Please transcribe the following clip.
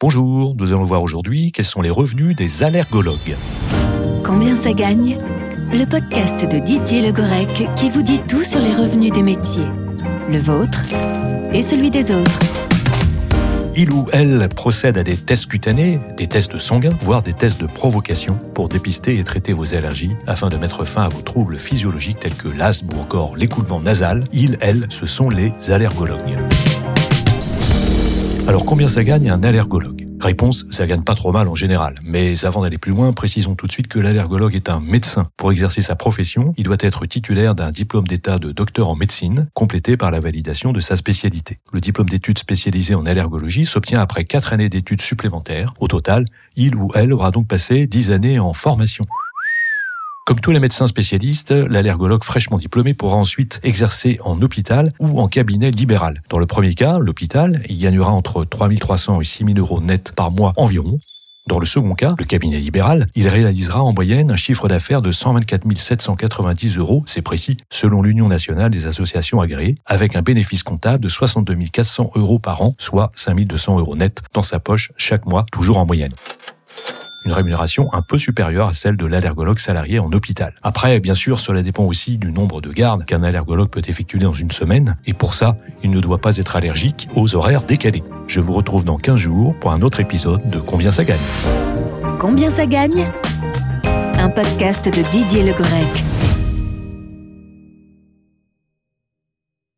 Bonjour, nous allons voir aujourd'hui quels sont les revenus des allergologues. Combien ça gagne Le podcast de Didier Le Gorec qui vous dit tout sur les revenus des métiers. Le vôtre et celui des autres. Il ou elle procède à des tests cutanés, des tests sanguins, voire des tests de provocation pour dépister et traiter vos allergies afin de mettre fin à vos troubles physiologiques tels que l'asthme ou encore l'écoulement nasal. Ils, elles, ce sont les allergologues. Alors combien ça gagne un allergologue? Réponse, ça gagne pas trop mal en général. Mais avant d'aller plus loin, précisons tout de suite que l'allergologue est un médecin. Pour exercer sa profession, il doit être titulaire d'un diplôme d'état de docteur en médecine, complété par la validation de sa spécialité. Le diplôme d'études spécialisé en allergologie s'obtient après 4 années d'études supplémentaires. Au total, il ou elle aura donc passé 10 années en formation. Comme tous les médecins spécialistes, l'allergologue fraîchement diplômé pourra ensuite exercer en hôpital ou en cabinet libéral. Dans le premier cas, l'hôpital, il gagnera entre 3300 et 6000 euros net par mois environ. Dans le second cas, le cabinet libéral, il réalisera en moyenne un chiffre d'affaires de 124 790 euros, c'est précis, selon l'Union nationale des associations agréées, avec un bénéfice comptable de 62 400 euros par an, soit 5200 euros net dans sa poche chaque mois, toujours en moyenne une rémunération un peu supérieure à celle de l'allergologue salarié en hôpital. Après, bien sûr, cela dépend aussi du nombre de gardes qu'un allergologue peut effectuer dans une semaine, et pour ça, il ne doit pas être allergique aux horaires décalés. Je vous retrouve dans 15 jours pour un autre épisode de Combien ça gagne? Combien ça gagne? Un podcast de Didier Le Grec.